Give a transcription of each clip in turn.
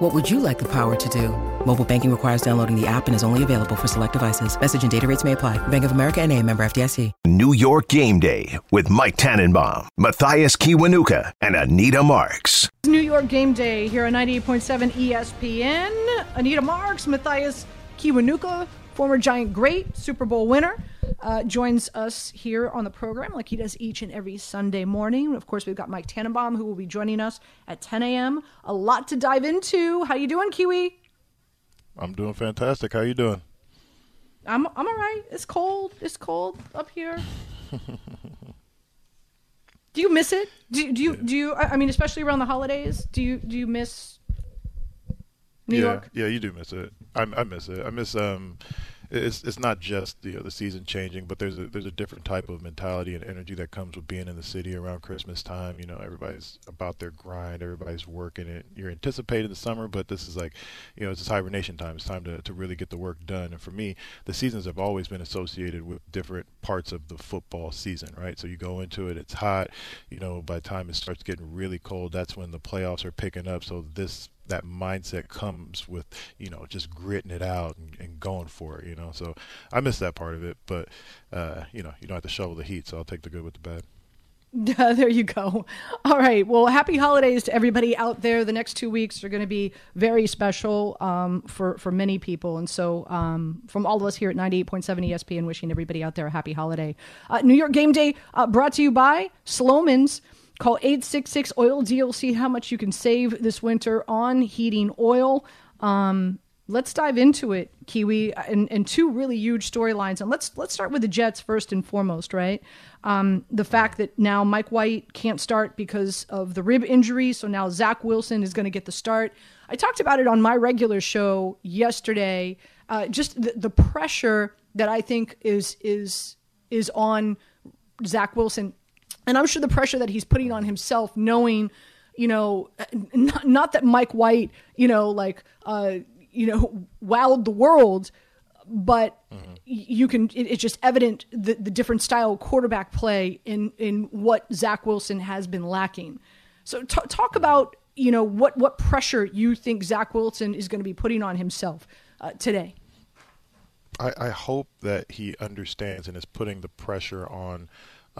What would you like the power to do? Mobile banking requires downloading the app and is only available for select devices. Message and data rates may apply. Bank of America and a member FDIC. New York Game Day with Mike Tannenbaum, Mathias Kiwanuka, and Anita Marks. New York Game Day here on 98.7 ESPN. Anita Marks, Mathias Kiwanuka, former Giant great, Super Bowl winner, uh, joins us here on the program like he does each and every Sunday morning. Of course, we've got Mike Tannenbaum who will be joining us at 10 a.m. A lot to dive into. How you doing, Kiwi? I'm doing fantastic. How you doing? I'm I'm all right. It's cold. It's cold up here. do you miss it? Do, do you do you? I mean, especially around the holidays. Do you do you miss New yeah, York? yeah, you do miss it. I, I miss it. I miss um, it's it's not just you know, the season changing, but there's a there's a different type of mentality and energy that comes with being in the city around Christmas time. You know, everybody's about their grind, everybody's working it. You're anticipating the summer, but this is like, you know, it's hibernation time. It's time to to really get the work done. And for me, the seasons have always been associated with different parts of the football season, right? So you go into it, it's hot. You know, by the time it starts getting really cold, that's when the playoffs are picking up. So this that mindset comes with you know just gritting it out and, and, going for it you know so i miss that part of it but uh, you know you don't have to shovel the heat so i'll take the good with the bad there you go. All right. Well, happy holidays to everybody out there. The next two weeks are going to be very special um, for for many people, and so um, from all of us here at ninety eight point seven ESPN, wishing everybody out there a happy holiday. Uh, New York Game Day uh, brought to you by Slomin's. Call 866 Oil Deal. See how much you can save this winter on heating oil. Um, let's dive into it, Kiwi, and, and two really huge storylines. And let's let's start with the Jets first and foremost, right? Um, the fact that now Mike White can't start because of the rib injury, so now Zach Wilson is going to get the start. I talked about it on my regular show yesterday. Uh, just the, the pressure that I think is is is on Zach Wilson and I'm sure the pressure that he's putting on himself, knowing, you know, not, not that Mike White, you know, like, uh, you know, wowed the world, but mm-hmm. you can. It, it's just evident the, the different style quarterback play in in what Zach Wilson has been lacking. So t- talk about you know what what pressure you think Zach Wilson is going to be putting on himself uh, today. I, I hope that he understands and is putting the pressure on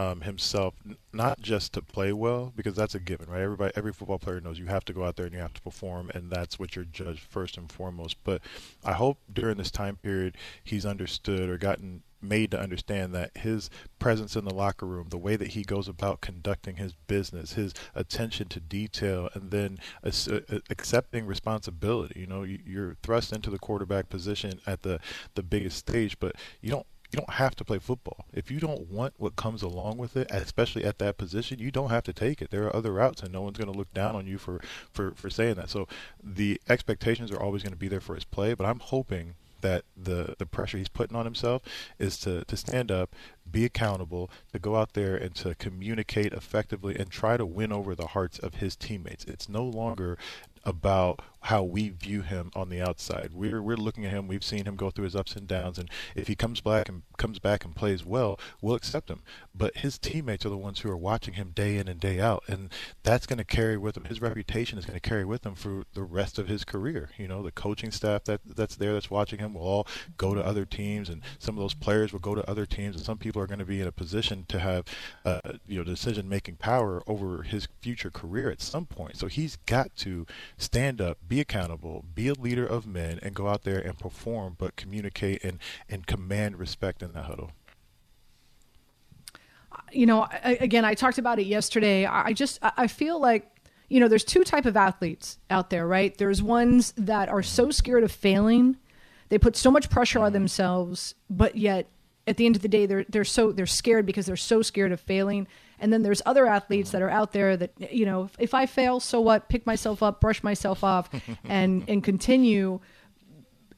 um, himself, not just to play well, because that's a given, right? Everybody, every football player knows you have to go out there and you have to perform, and that's what you're judged first and foremost. But I hope during this time period he's understood or gotten made to understand that his presence in the locker room, the way that he goes about conducting his business, his attention to detail, and then accepting responsibility. You know, you're thrust into the quarterback position at the the biggest stage, but you don't you don't have to play football. If you don't want what comes along with it, especially at that position, you don't have to take it. There are other routes, and no one's going to look down on you for, for, for saying that. So the expectations are always going to be there for his play, but I'm hoping that the the pressure he's putting on himself is to to stand up, be accountable, to go out there and to communicate effectively and try to win over the hearts of his teammates. It's no longer about how we view him on the outside. We're we're looking at him. We've seen him go through his ups and downs, and if he comes back and comes back and plays well, we'll accept him. But his teammates are the ones who are watching him day in and day out, and that's going to carry with him. His reputation is going to carry with him for the rest of his career. You know, the coaching staff that that's there that's watching him will all go to other teams, and some of those players will go to other teams, and some people are going to be in a position to have uh, you know decision making power over his future career at some point. So he's got to stand up, be accountable, be a leader of men, and go out there and perform, but communicate and, and command respect in the huddle. You know, I, again, I talked about it yesterday. I just I feel like you know there's two type of athletes out there, right? There's ones that are so scared of failing, they put so much pressure on themselves, but yet at the end of the day, they're they're so they're scared because they're so scared of failing and then there's other athletes that are out there that you know, if, if I fail, so what? Pick myself up, brush myself off, and and continue.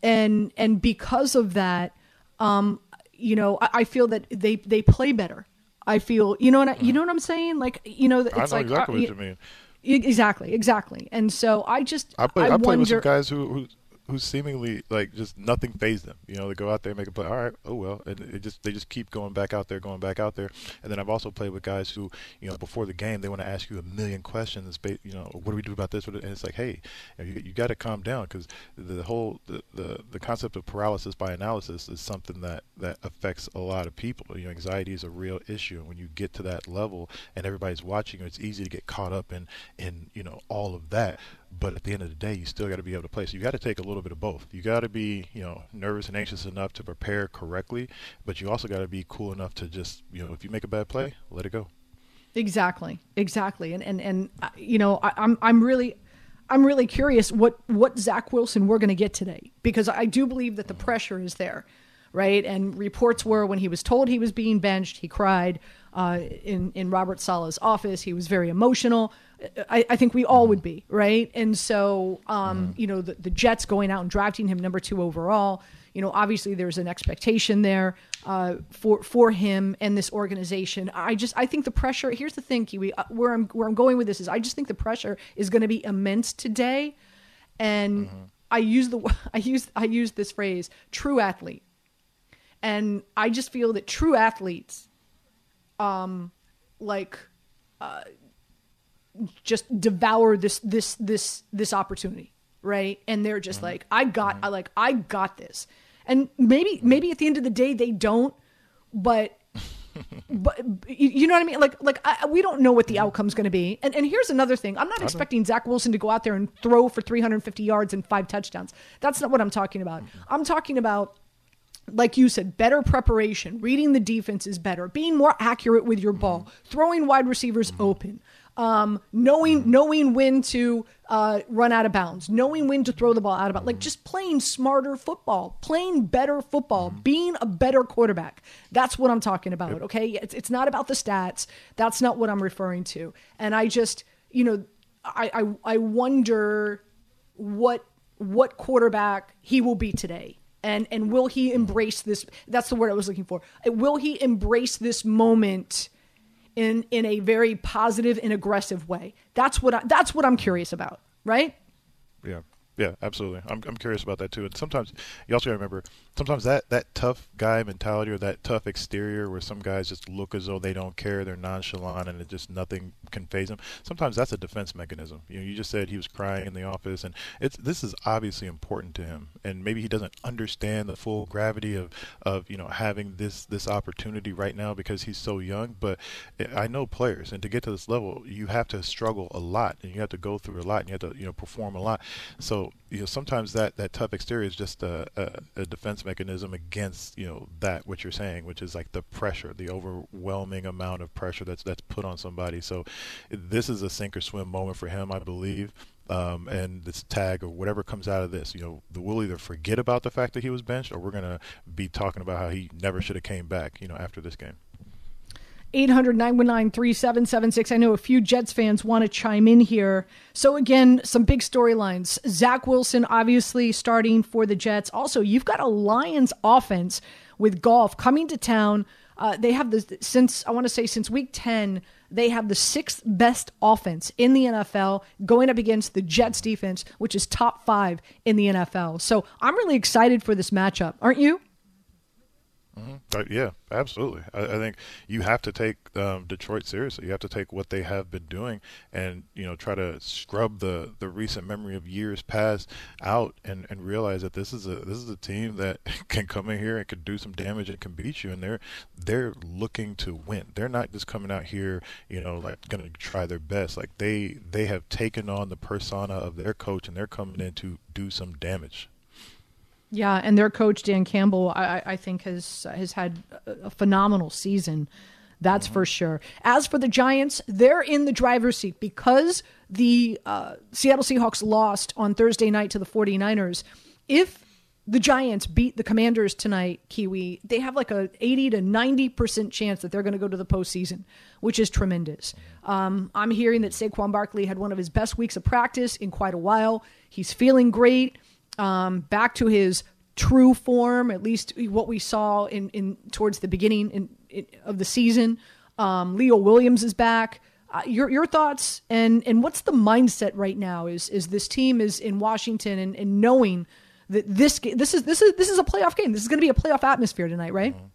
And and because of that, um, you know, I, I feel that they they play better. I feel, you know what I, you know what I'm saying? Like, you know, it's I know like exactly uh, what you mean. Exactly, exactly. And so I just I play. I, I play with some guys who, who who seemingly like just nothing phased them. You know, they go out there and make a play. All right, oh well, and it just they just keep going back out there, going back out there. And then I've also played with guys who, you know, before the game they want to ask you a million questions. You know, what do we do about this? And it's like, hey, you, you got to calm down because the whole the, the the concept of paralysis by analysis is something that that affects a lot of people. You know, anxiety is a real issue, and when you get to that level and everybody's watching you, it's easy to get caught up in in you know all of that. But at the end of the day, you still got to be able to play. So you got to take a little bit of both. You got to be, you know, nervous and anxious enough to prepare correctly, but you also got to be cool enough to just, you know, if you make a bad play, let it go. Exactly, exactly, and and and uh, you know, I, I'm I'm really. I'm really curious what what Zach Wilson we're going to get today because I do believe that the pressure is there, right? And reports were when he was told he was being benched, he cried uh, in in Robert Saleh's office. He was very emotional. I, I think we all would be, right? And so, um, you know, the, the Jets going out and drafting him number two overall. You know, obviously there's an expectation there uh, for for him and this organization. I just I think the pressure. Here's the thing, Kiwi. Uh, where I'm where I'm going with this is I just think the pressure is going to be immense today, and I use the I use I use this phrase true athlete, and I just feel that true athletes, um, like uh, just devour this this this this opportunity right? And they're just like i got i like i got this. And maybe maybe at the end of the day they don't but but you you know what i mean? Like like I, we don't know what the outcome's going to be. And and here's another thing. I'm not expecting zach wilson to go out there and throw for 350 yards and five touchdowns. That's not what i'm talking about. I'm talking about like you said, better preparation, reading the defense is better, being more accurate with your ball, throwing wide receivers open, um, knowing knowing when to uh, run out of bounds, knowing when to throw the ball out of bounds, like just playing smarter football, playing better football, being a better quarterback. That's what I'm talking about. Okay, it's it's not about the stats. That's not what I'm referring to. And I just, you know, I I, I wonder what what quarterback he will be today and and will he embrace this that's the word i was looking for will he embrace this moment in in a very positive and aggressive way that's what I, that's what i'm curious about right Yeah, yeah, absolutely. I'm I'm curious about that too. And sometimes you also remember sometimes that that tough guy mentality or that tough exterior where some guys just look as though they don't care, they're nonchalant, and it just nothing can phase them. Sometimes that's a defense mechanism. You know, you just said he was crying in the office, and it's this is obviously important to him, and maybe he doesn't understand the full gravity of of you know having this this opportunity right now because he's so young. But I know players, and to get to this level, you have to struggle a lot, and you have to go through a lot, and you have to you know perform a lot. So you know sometimes that that tough exterior is just a, a, a defense mechanism against you know that what you're saying, which is like the pressure, the overwhelming amount of pressure that's that's put on somebody. So this is a sink or swim moment for him, I believe. Um, and this tag or whatever comes out of this, you know, we'll either forget about the fact that he was benched, or we're gonna be talking about how he never should have came back, you know, after this game. 800 919 3776. I know a few Jets fans want to chime in here. So, again, some big storylines. Zach Wilson, obviously, starting for the Jets. Also, you've got a Lions offense with Goff coming to town. Uh, they have the, since, I want to say, since week 10, they have the sixth best offense in the NFL going up against the Jets defense, which is top five in the NFL. So, I'm really excited for this matchup. Aren't you? Uh, yeah, absolutely. I, I think you have to take um, Detroit seriously. You have to take what they have been doing, and you know, try to scrub the, the recent memory of years past out, and, and realize that this is a this is a team that can come in here and can do some damage and can beat you, and they're they're looking to win. They're not just coming out here, you know, like going to try their best. Like they they have taken on the persona of their coach, and they're coming in to do some damage. Yeah, and their coach Dan Campbell, I, I think, has has had a phenomenal season. That's for sure. As for the Giants, they're in the driver's seat because the uh, Seattle Seahawks lost on Thursday night to the 49ers. If the Giants beat the Commanders tonight, Kiwi, they have like a 80 to 90% chance that they're going to go to the postseason, which is tremendous. Um, I'm hearing that Saquon Barkley had one of his best weeks of practice in quite a while. He's feeling great um, back to his true form, at least what we saw in, in towards the beginning in, in, of the season. Um, Leo Williams is back. Uh, your your thoughts and and what's the mindset right now? Is is this team is in Washington and, and knowing that this this is this is this is a playoff game. This is going to be a playoff atmosphere tonight, right? Mm-hmm.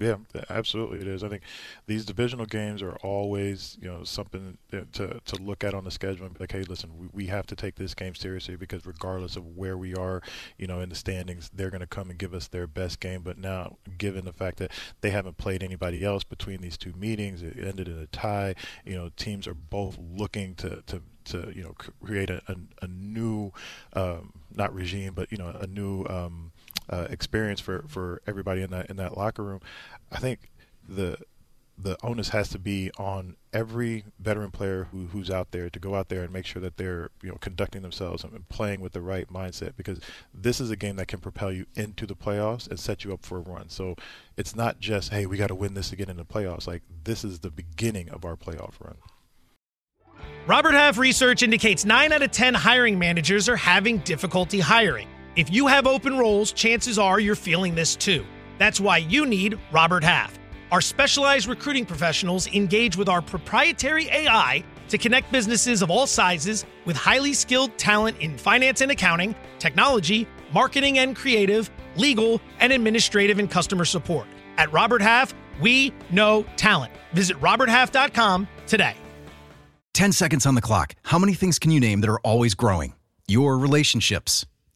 Yeah, absolutely, it is. I think these divisional games are always, you know, something to to look at on the schedule and be like, hey, listen, we, we have to take this game seriously because regardless of where we are, you know, in the standings, they're going to come and give us their best game. But now, given the fact that they haven't played anybody else between these two meetings, it ended in a tie. You know, teams are both looking to to to you know create a, a, a new um, not regime but you know a new um, uh, experience for, for everybody in that in that locker room. I think the the onus has to be on every veteran player who, who's out there to go out there and make sure that they're you know conducting themselves and playing with the right mindset because this is a game that can propel you into the playoffs and set you up for a run. So it's not just hey we got to win this again in the playoffs. Like this is the beginning of our playoff run. Robert Half research indicates 9 out of 10 hiring managers are having difficulty hiring. If you have open roles, chances are you're feeling this too. That's why you need Robert Half. Our specialized recruiting professionals engage with our proprietary AI to connect businesses of all sizes with highly skilled talent in finance and accounting, technology, marketing and creative, legal, and administrative and customer support. At Robert Half, we know talent. Visit RobertHalf.com today. 10 seconds on the clock. How many things can you name that are always growing? Your relationships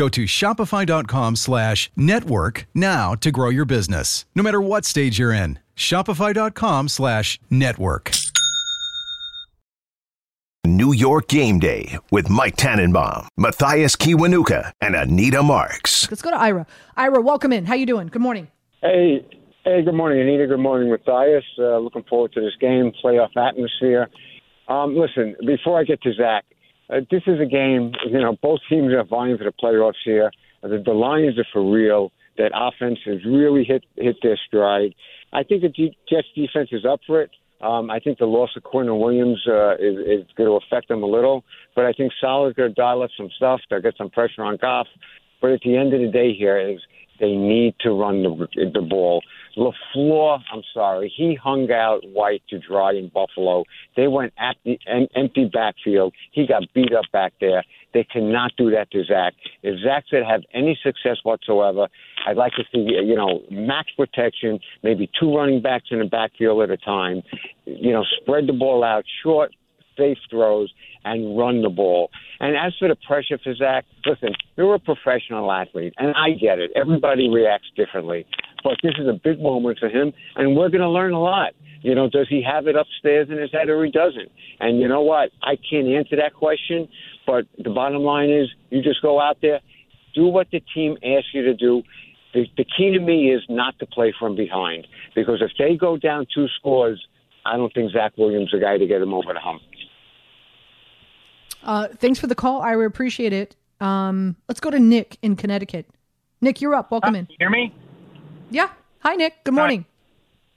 Go to shopify.com slash network now to grow your business, no matter what stage you're in. Shopify.com slash network. New York Game Day with Mike Tannenbaum, Mathias Kiwanuka, and Anita Marks. Let's go to Ira. Ira, welcome in. How you doing? Good morning. Hey, hey, good morning, Anita. Good morning, Mathias. Uh, looking forward to this game, playoff atmosphere. Um, listen, before I get to Zach, uh, this is a game. You know, both teams are vying for the playoffs here. The, the Lions are for real. That offense has really hit hit their stride. I think the Jets defense is up for it. Um, I think the loss of Quinnen Williams uh, is, is going to affect them a little, but I think Saleh's going to dial up some stuff. They'll get some pressure on Goff. But at the end of the day, here is they need to run the the ball. LaFleur, I'm sorry, he hung out White to dry in Buffalo. They went at the em- empty backfield. He got beat up back there. They cannot do that to Zach. If Zach should have any success whatsoever, I'd like to see, you know, max protection, maybe two running backs in the backfield at a time, you know, spread the ball out, short, safe throws, and run the ball. And as for the pressure for Zach, listen, you're a professional athlete, and I get it. Everybody reacts differently. But this is a big moment for him, and we're going to learn a lot. You know, does he have it upstairs in his head or he doesn't? And you know what? I can't answer that question, but the bottom line is you just go out there, do what the team asks you to do. The, the key to me is not to play from behind because if they go down two scores, I don't think Zach Williams is the guy to get him over the hump. Uh, thanks for the call. I appreciate it. Um, let's go to Nick in Connecticut. Nick, you're up. Welcome uh, in. Hear me? Yeah. Hi, Nick. Good morning.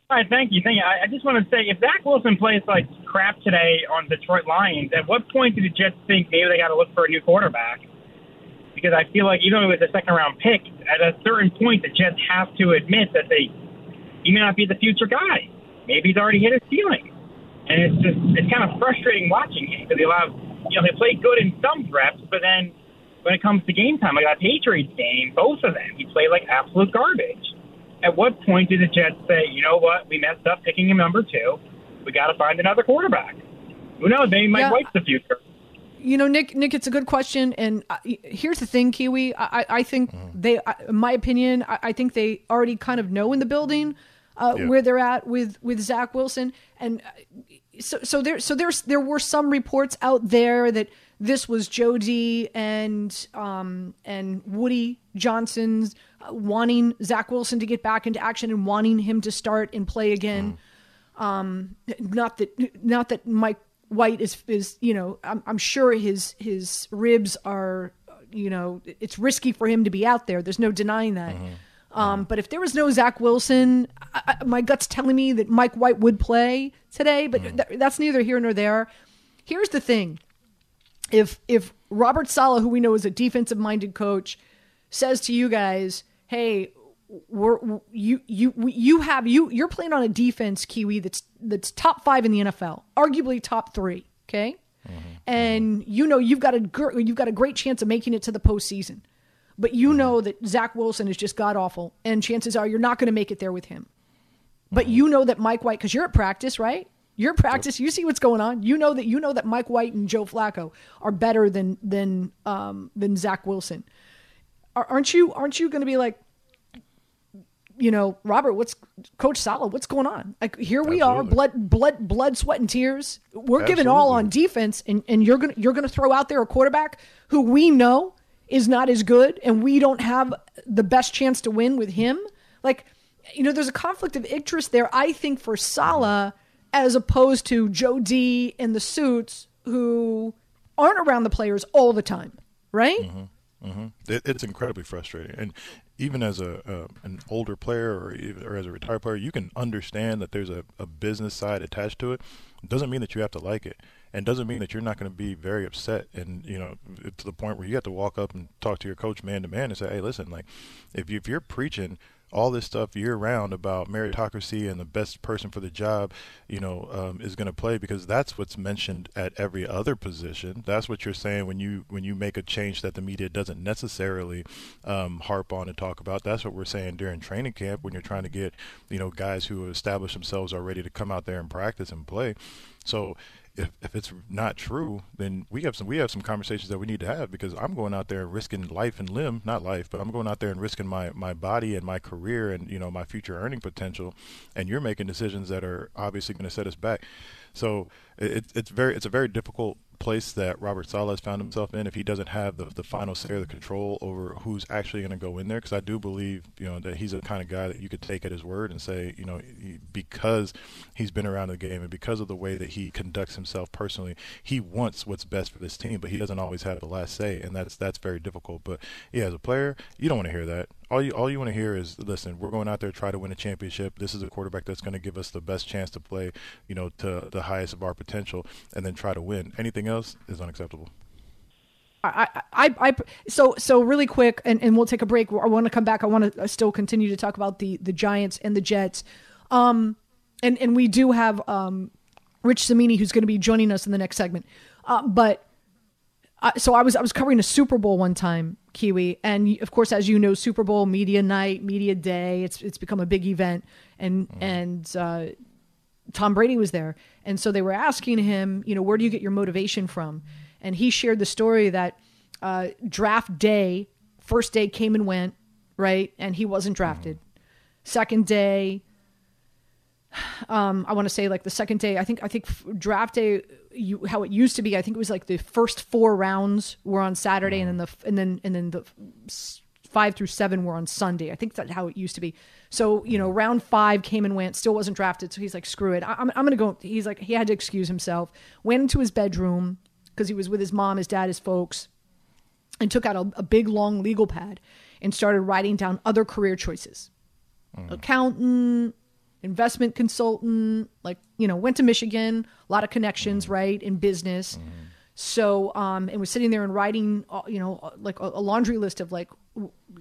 All right, thank you. Thank you. I, I just want to say, if Zach Wilson plays like crap today on Detroit Lions, at what point do the Jets think maybe they got to look for a new quarterback? Because I feel like even though it was a second round pick, at a certain point the Jets have to admit that they he may not be the future guy. Maybe he's already hit his ceiling, and it's just it's kind of frustrating watching him because he allowed you know, they played good in some reps, but then when it comes to game time, like that Patriots game, both of them, he played like absolute garbage. At what point did the Jets say, you know what, we messed up picking him number two. We got to find another quarterback. Who knows? Maybe Mike yeah. White's the future. You know, Nick. Nick, it's a good question, and uh, here's the thing, Kiwi. I, I think mm. they, in my opinion, I, I, think they already kind of know in the building uh, yeah. where they're at with with Zach Wilson, and uh, so so there so there's there were some reports out there that this was Joe D and um, and Woody Johnson's uh, wanting Zach Wilson to get back into action and wanting him to start and play again. Um, not that not that Mike White is is you know I'm, I'm sure his his ribs are you know it's risky for him to be out there. There's no denying that. Um, but if there was no Zach Wilson, I, I, my gut's telling me that Mike White would play today. But hmm. th- that's neither here nor there. Here's the thing: if if Robert Saleh, who we know is a defensive minded coach, says to you guys, "Hey, we're you you you have you you're playing on a defense, Kiwi that's that's top five in the NFL, arguably top three, okay." Mm-hmm. And mm-hmm. you know you've got a gr- you've got a great chance of making it to the postseason, but you know that Zach Wilson is just god awful, and chances are you're not going to make it there with him. But you know that Mike White, because you're at practice, right? You're at practice. You see what's going on. You know that you know that Mike White and Joe Flacco are better than than um, than Zach Wilson. Are- Aren't you? Aren't you going to be like, you know, Robert? What's Coach Saleh? What's going on? Like here we are, blood, blood, blood, sweat, and tears. We're giving all on defense, and, and you're gonna you're gonna throw out there a quarterback who we know is not as good, and we don't have the best chance to win with him. Like, you know, there's a conflict of interest there. I think for Saleh, as opposed to Joe D and the suits who aren't around the players all the time, right? Mm-hmm. Mm-hmm. It, it's incredibly frustrating, and even as a, a an older player or or as a retired player, you can understand that there's a, a business side attached to it. It doesn't mean that you have to like it, and doesn't mean that you're not going to be very upset, and you know to the point where you have to walk up and talk to your coach man to man and say, "Hey, listen, like if you, if you're preaching." all this stuff year round about meritocracy and the best person for the job, you know, um, is going to play because that's what's mentioned at every other position. That's what you're saying when you when you make a change that the media doesn't necessarily um, harp on and talk about. That's what we're saying during training camp when you're trying to get you know guys who establish themselves already to come out there and practice and play. So if, if it's not true, then we have some we have some conversations that we need to have because I'm going out there risking life and limb, not life, but I'm going out there and risking my, my body and my career and you know my future earning potential, and you're making decisions that are obviously going to set us back. So it, it's very it's a very difficult place that Robert Saleh has found himself in if he doesn't have the, the final say or the control over who's actually going to go in there because I do believe you know that he's the kind of guy that you could take at his word and say you know because he's been around the game and because of the way that he conducts himself personally he wants what's best for this team but he doesn't always have the last say and that's that's very difficult. But yeah as a player you don't want to hear that all you all you want to hear is listen we're going out there to try to win a championship this is a quarterback that's going to give us the best chance to play you know to the highest of our potential and then try to win anything else is unacceptable I, I, I, so, so really quick, and, and we'll take a break. I want to come back. I want to still continue to talk about the the Giants and the Jets. Um, and and we do have um, Rich Cimini who's going to be joining us in the next segment. Uh, but uh, so I was I was covering a Super Bowl one time, Kiwi, and of course, as you know, Super Bowl media night, media day. It's it's become a big event, and and uh, Tom Brady was there, and so they were asking him, you know, where do you get your motivation from? And he shared the story that uh, draft day, first day came and went, right, and he wasn't drafted. Second day, um, I want to say like the second day. I think I think draft day, you, how it used to be. I think it was like the first four rounds were on Saturday, and then the and then and then the five through seven were on Sunday. I think that's how it used to be. So you know, round five came and went, still wasn't drafted. So he's like, screw it, I- I'm I'm gonna go. He's like, he had to excuse himself. Went into his bedroom because he was with his mom, his dad, his folks, and took out a, a big long legal pad and started writing down other career choices mm. accountant, investment consultant, like, you know, went to Michigan, a lot of connections, right, in business. So, um, and was sitting there and writing, uh, you know, uh, like a, a laundry list of like,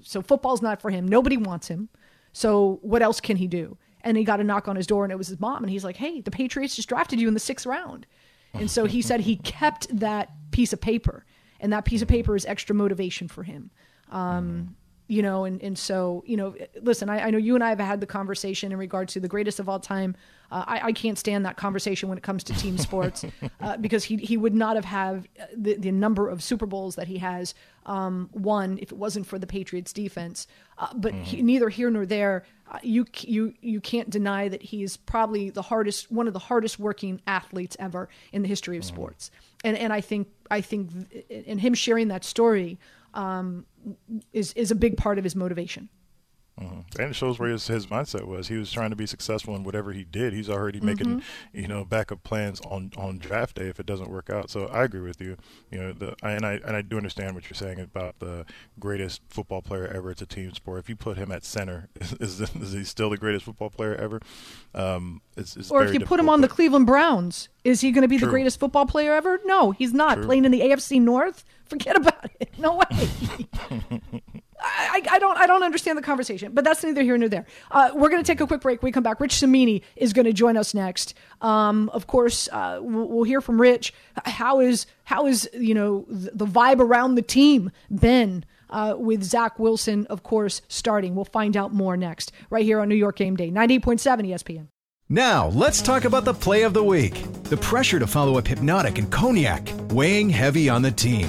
so football's not for him. Nobody wants him. So what else can he do? And he got a knock on his door and it was his mom. And he's like, Hey, the Patriots just drafted you in the sixth round. And so he said he kept that piece of paper and that piece of paper is extra motivation for him. Um, you know, and, and so, you know, listen, I, I know you and I have had the conversation in regards to the greatest of all time. Uh, I, I can't stand that conversation when it comes to team sports uh, because he, he would not have had the, the number of Super Bowls that he has um, won if it wasn't for the Patriots defense. Uh, but he, neither here nor there, uh, you, you, you can't deny that he's probably the hardest, one of the hardest working athletes ever in the history of sports. And, and I think, I think in him sharing that story, um, is is a big part of his motivation. Mm-hmm. And it shows where his, his mindset was. He was trying to be successful in whatever he did. He's already mm-hmm. making, you know, backup plans on, on draft day if it doesn't work out. So I agree with you. You know, the and I and I do understand what you're saying about the greatest football player ever. It's a team sport. If you put him at center, is, is he still the greatest football player ever? Um, it's, it's or if you put him on the Cleveland Browns, is he going to be True. the greatest football player ever? No, he's not. True. Playing in the AFC North, forget about it. No way. I, I, don't I don't understand the conversation, but that's neither here nor there. Uh, we're going to take a quick break. we come back. Rich Cimini is going to join us next. Um, of course, uh, we'll, we'll, hear from Rich. How is how is you know the, the vibe around the team been uh, with Zach Wilson, of course, starting. We'll find out more next, right here on New York Game Day, ninety eight point seven ESPN. Now, let's talk about the play of the week. The pressure to follow up Hpnotiq and Cognac, weighing heavy on the team.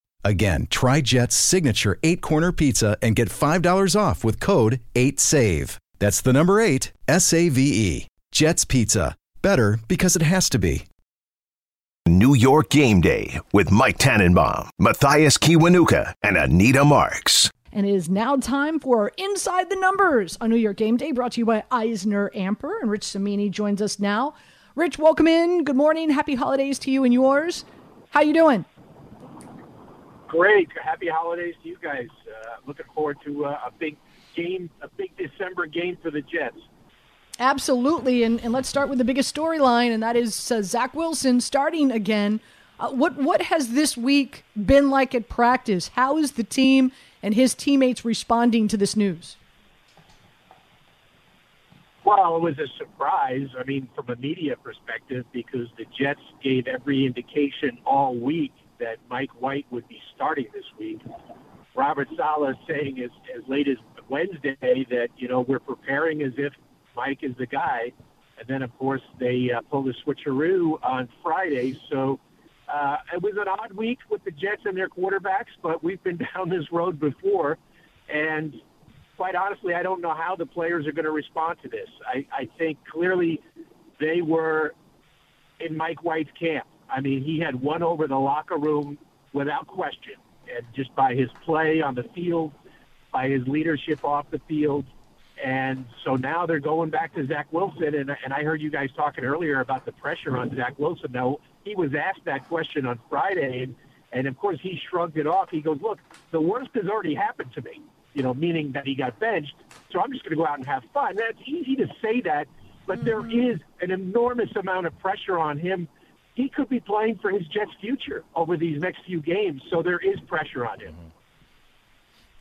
Again, try Jet's signature eight corner pizza and get $5 off with code 8SAVE. That's the number eight, S A V E. Jet's Pizza. Better because it has to be. New York Game Day with Mike Tannenbaum, Mathias Kiwanuka, and Anita Marks. And it is now time for Inside the Numbers on New York Game Day, brought to you by EisnerAmper. And Rich Cimini joins us now. Rich, welcome in. Good morning. Happy holidays to you and yours. How you doing? Great. Happy holidays to you guys. Uh, looking forward to uh, a big game, a big December game for the Jets. Absolutely. And, and let's start with the biggest storyline, and that is uh, Zach Wilson starting again. Uh, what, what has this week been like at practice? How is the team and his teammates responding to this news? Well, it was a surprise. I mean, from a media perspective, because the Jets gave every indication all week that Mike White would be starting this week. Robert Saleh saying as, as late as Wednesday that, you know, we're preparing as if Mike is the guy. And then, of course, they uh, pulled the switcheroo on Friday. So uh, it was an odd week with the Jets and their quarterbacks, but we've been down this road before. And quite honestly, I don't know how the players are going to respond to this. I, I think clearly they were in Mike White's camp. I mean, he had won over the locker room without question, and just by his play on the field, by his leadership off the field. And so now they're going back to Zach Wilson. And, and I heard you guys talking earlier about the pressure on Zach Wilson. Now, he was asked that question on Friday, and, and of course, he shrugged it off. He goes, Look, the worst has already happened to me, you know, meaning that he got benched. So I'm just going to go out and have fun. That's easy to say that, but mm-hmm. there is an enormous amount of pressure on him he could be playing for his Jets' future over these next few games. So there is pressure on him. Mm-hmm.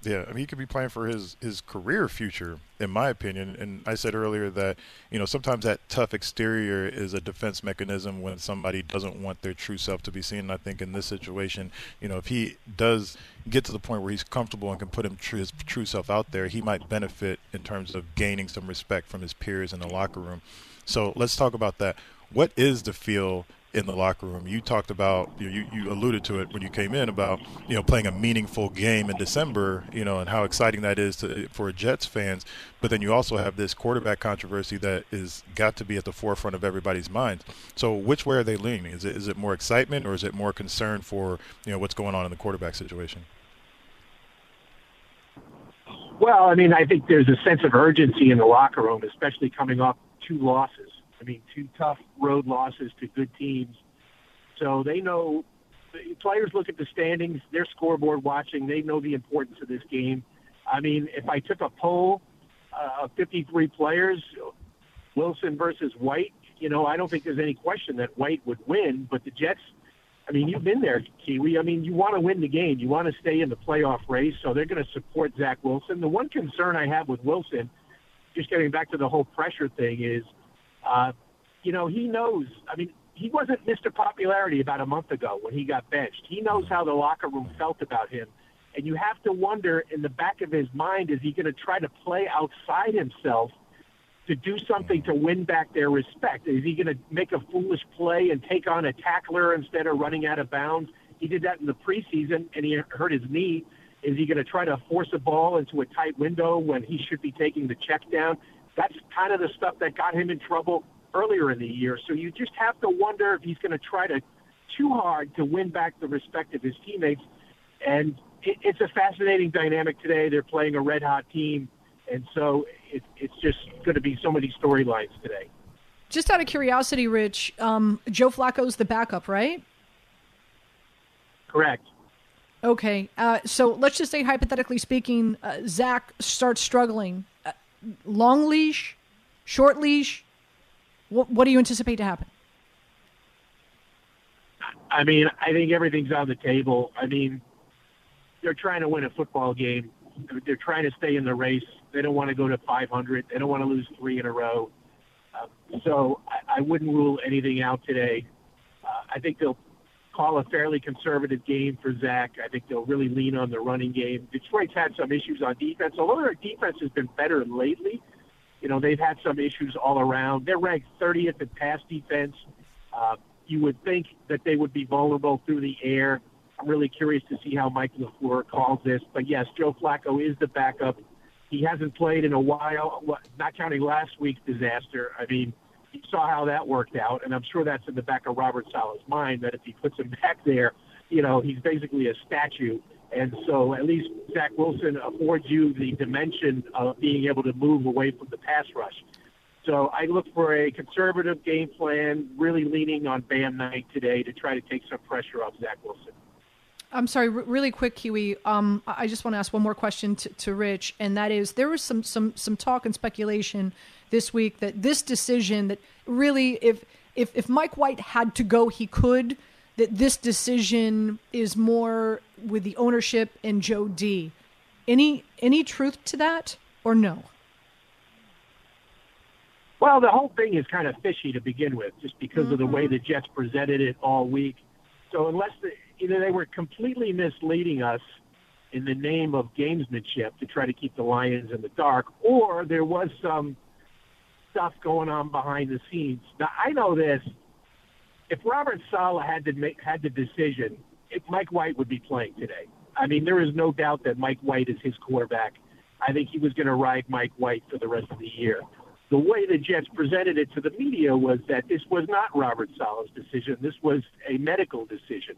Yeah, I mean, he could be playing for his his career future, in my opinion. And I said earlier that you know sometimes that tough exterior is a defense mechanism when somebody doesn't want their true self to be seen. And I think in this situation, you know, if he does get to the point where he's comfortable and can put him tr- his true self out there, he might benefit in terms of gaining some respect from his peers in the locker room. So let's talk about that. What is the feel in the locker room. You talked about you you alluded to it when you came in about you know playing a meaningful game in December, you know, and how exciting that is to, for Jets fans. But then you also have this quarterback controversy that is got to be at the forefront of everybody's minds. So which way are they leaning? Is it is it more excitement or is it more concern for you know what's going on in the quarterback situation? Well, I mean, I think there's a sense of urgency in the locker room, especially coming off two losses. I mean, two tough road losses to good teams. So they know the players look at the standings, their scoreboard watching, they know the importance of this game. I mean, if I took a poll uh, of 53 players, Wilson versus White, you know, I don't think there's any question that White would win, but the Jets. I mean, you've been there, Kiwi. I mean, you want to win the game. You want to stay in the playoff race, so they're going to support Zach Wilson. The one concern I have with Wilson, just getting back to the whole pressure thing, is, uh, you know, he knows. I mean, he wasn't Mr. Popularity about a month ago when he got benched. He knows how the locker room felt about him. And you have to wonder in the back of his mind, is he going to try to play outside himself to do something to win back their respect? Is he going to make a foolish play and take on a tackler instead of running out of bounds? He did that in the preseason and he hurt his knee. Is he going to try to force a ball into a tight window when he should be taking the check down? That's kind of the stuff that got him in trouble earlier in the year. So you just have to wonder if he's going to try to too hard to win back the respect of his teammates. And it, it's a fascinating dynamic today. They're playing a red hot team, and so it, it's just going to be so many storylines today. Just out of curiosity, Rich, um, Joe Flacco's the backup, right? Correct. Okay, uh, so let's just say, hypothetically speaking, uh, Zach starts struggling. Long leash, short leash. What, what do you anticipate to happen? I mean, I think everything's on the table. I mean, they're trying to win a football game. They're trying to stay in the race. They don't want to go to 500. They don't want to lose three in a row. Uh, so I, I wouldn't rule anything out today. Uh, I think they'll call a fairly conservative game for Zach. I think they'll really lean on the running game. Detroit's had some issues on defense, although their defense has been better lately. You know, they've had some issues all around. They're ranked 30th in pass defense. Uh, you would think that they would be vulnerable through the air. I'm really curious to see how Mike LaFleur calls this. But yes, Joe Flacco is the backup. He hasn't played in a while, not counting last week's disaster. I mean, you saw how that worked out, and I'm sure that's in the back of Robert Saleh's mind that if he puts him back there, you know, he's basically a statue. And so at least Zach Wilson affords you the dimension of being able to move away from the pass rush. So I look for a conservative game plan, really leaning on Bam Knight today to try to take some pressure off Zach Wilson. I'm sorry, really quick, Kiwi. Um, I just want to ask one more question to, to Rich, and that is there was some some some talk and speculation this week that this decision that really, if if if Mike White had to go, he could. That this decision is more with the ownership and Joe D. Any any truth to that or no? Well, the whole thing is kind of fishy to begin with, just because mm-hmm. of the way the Jets presented it all week. So unless the, either they were completely misleading us in the name of gamesmanship to try to keep the Lions in the dark, or there was some stuff going on behind the scenes. Now I know this: if Robert Saleh had to make had the decision, if Mike White would be playing today. I mean, there is no doubt that Mike White is his quarterback. I think he was going to ride Mike White for the rest of the year the way the Jets presented it to the media was that this was not Robert Saleh's decision. This was a medical decision.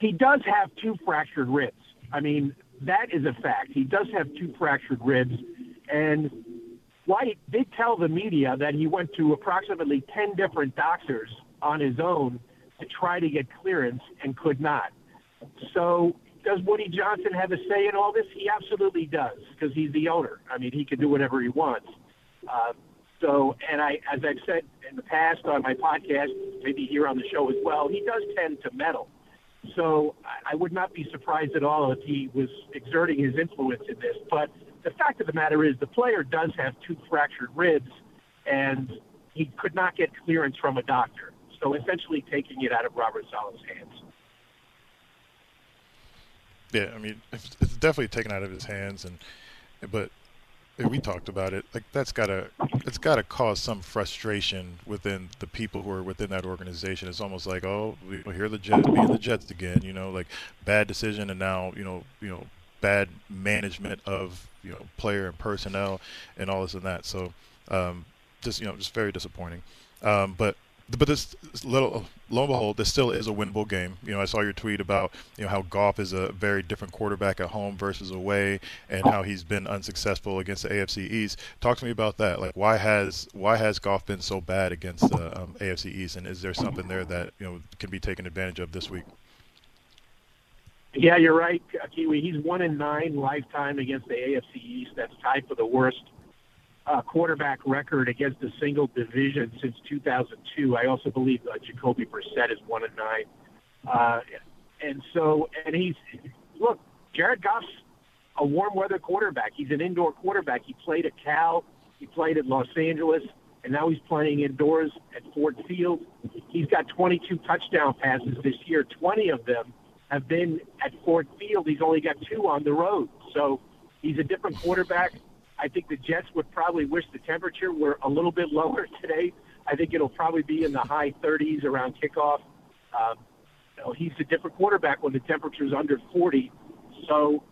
He does have two fractured ribs. I mean, that is a fact. He does have two fractured ribs. And White did tell the media that he went to approximately 10 different doctors on his own to try to get clearance and could not. So does Woody Johnson have a say in all this? He absolutely does because he's the owner. I mean, he can do whatever he wants. Uh, so, and I, as I've said in the past on my podcast, maybe here on the show as well, he does tend to meddle. So I would not be surprised at all if he was exerting his influence in this. But the fact of the matter is, the player does have two fractured ribs, and he could not get clearance from a doctor. So essentially, taking it out of Robert Saleh's hands. Yeah, I mean, it's, definitely taken out of his hands, and but we talked about it. Like that's gotta it's gotta cause some frustration within the people who are within that organization. It's almost like, oh, we, here the Jets being the Jets again. You know, like bad decision and now you know you know bad management of you know player and personnel and all this and that. So um, just you know just very disappointing. Um, but but this little lo and behold, this still is a winnable game. You know, I saw your tweet about you know how Goff is a very different quarterback at home versus away, and how he's been unsuccessful against the AFC East. Talk to me about that. Like, why has why has Goff been so bad against the um, AFC East, and is there something there that you know can be taken advantage of this week? Yeah, you're right, Kiwi. He's one in nine lifetime against the AFC East. That's tied for the worst uh, quarterback record against a single division since 2002. I also believe uh, Jacoby Brissett is one and nine. Uh, and so, and he's look, Jared Goff's a warm weather quarterback. He's an indoor quarterback. He played at Cal, he played at Los Angeles, and now he's playing indoors at Ford Field. He's got 22 touchdown passes this year. 20 of them have been at Ford Field. He's only got two on the road. So he's a different quarterback. I think the Jets would probably wish the temperature were a little bit lower today. I think it'll probably be in the high 30s around kickoff. Um, you know, he's a different quarterback when the temperature is under 40. So,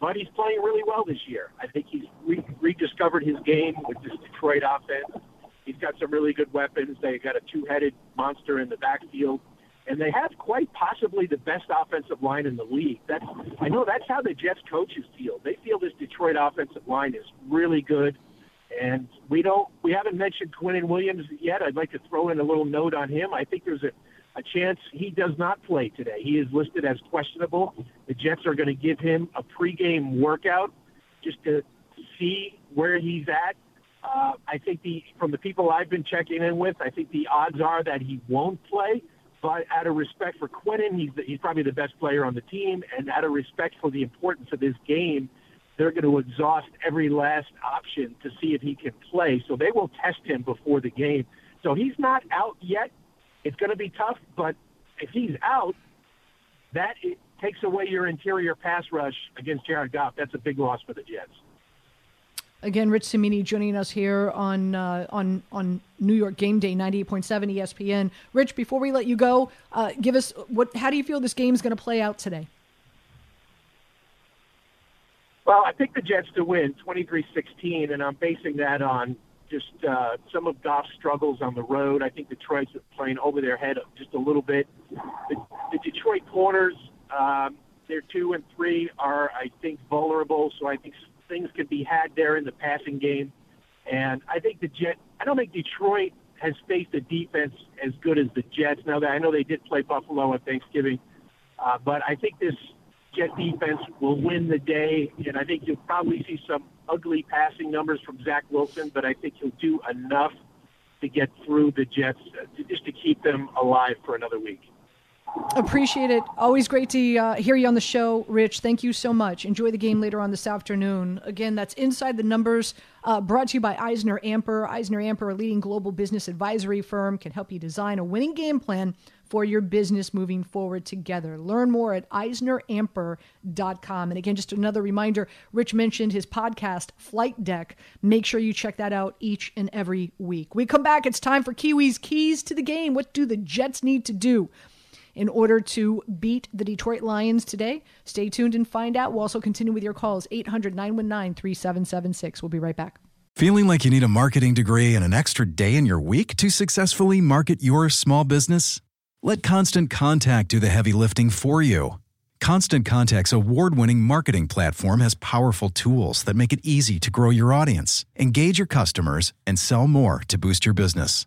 but he's playing really well this year. I think he's re- rediscovered his game with this Detroit offense. He's got some really good weapons. They got a two-headed monster in the backfield and they have quite possibly the best offensive line in the league. That's I know that's how the Jets coaches feel. They feel this Detroit offensive line is really good, and we don't we haven't mentioned Quinnen Williams yet. I'd like to throw in a little note on him. I think there's a a chance he does not play today. He is listed as questionable. The Jets are going to give him a pregame workout just to see where he's at. Uh, I think the from the people I've been checking in with, I think the odds are that he won't play. But out of respect for Quinnen, he's the, he's probably the best player on the team, and out of respect for the importance of this game, they're going to exhaust every last option to see if he can play. So they will test him before the game. So he's not out yet. It's going to be tough, but if he's out, that takes away your interior pass rush against Jared Goff. That's a big loss for the Jets. Again, Rich Cimini joining us here on uh, on on New York Game Day, ninety eight point seven ESPN. Rich, before we let you go, uh, give us what? How do you feel this game is going to play out today? Well, I picked the Jets to win 23-16, and I'm basing that on just uh, some of Goff's struggles on the road. I think Detroit's playing over their head just a little bit. The, the Detroit corners, um, they're two and three, are I think vulnerable. So I think things could be had there in the passing game. And I think the Jet. I don't think Detroit has faced a defense as good as the Jets. Now that I know they did play Buffalo on Thanksgiving, uh, but I think this Jet defense will win the day, and I think you'll probably see some ugly passing numbers from Zach Wilson, but I think he'll do enough to get through the Jets uh, to, just to keep them alive for another week. Appreciate it. Always great to uh, hear you on the show, Rich. Thank you so much. Enjoy the game later on this afternoon. Again, that's Inside the Numbers, uh, brought to you by EisnerAmper. Eisner Amper, a leading global business advisory firm, can help you design a winning game plan for your business moving forward together. Learn more at EisnerAmper.com. And again, just another reminder Rich mentioned his podcast, Flight Deck. Make sure you check that out each and every week. We come back. It's time for Kiwis Keys to the Game. What do the Jets need to do? In order to beat the Detroit Lions today? Stay tuned and find out. We'll also continue with your calls 800 919 3776. We'll be right back. Feeling like you need a marketing degree and an extra day in your week to successfully market your small business? Let Constant Contact do the heavy lifting for you. Constant Contact's award winning marketing platform has powerful tools that make it easy to grow your audience, engage your customers, and sell more to boost your business.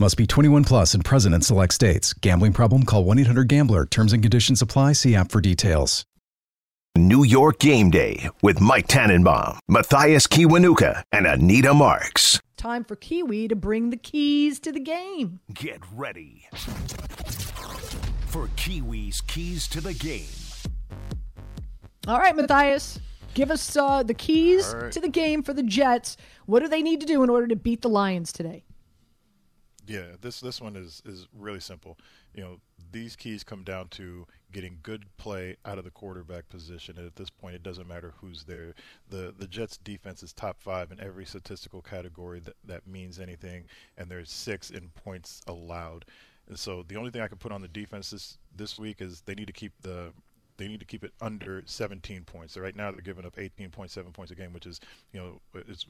Must be 21 plus and present in select states. Gambling problem? Call 1 800 GAMBLER. Terms and conditions apply. See app for details. New York Game Day with Mike Tannenbaum, Mathias Kiwanuka, and Anita Marks. Time for Kiwi to bring the keys to the game. Get ready for Kiwi's Keys to the Game. All right, Mathias, give us uh, the keys All right. to the game for the Jets. What do they need to do in order to beat the Lions today? Yeah, this this one is is really simple. You know, these keys come down to getting good play out of the quarterback position. And at this point, it doesn't matter who's there. the The Jets' defense is top five in every statistical category that that means anything, and there's six in points allowed. And so the only thing I can put on the defense this this week is they need to keep the they need to keep it under 17 points. So right now they're giving up 18.7 points a game, which is you know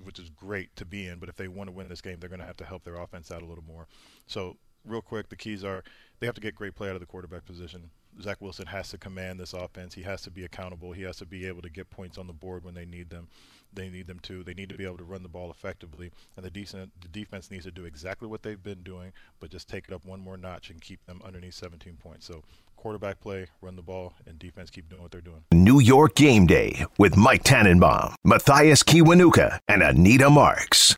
which is great to be in. But if they want to win this game, they're going to have to help their offense out a little more. So real quick, the keys are they have to get great play out of the quarterback position. Zach Wilson has to command this offense. He has to be accountable. He has to be able to get points on the board when they need them. They need them to. They need to be able to run the ball effectively. And the decent the defense needs to do exactly what they've been doing, but just take it up one more notch and keep them underneath 17 points. So quarterback play, run the ball, and defense keep doing what they're doing. New York Game Day with Mike Tannenbaum, Mathias Kiwanuka, and Anita Marks.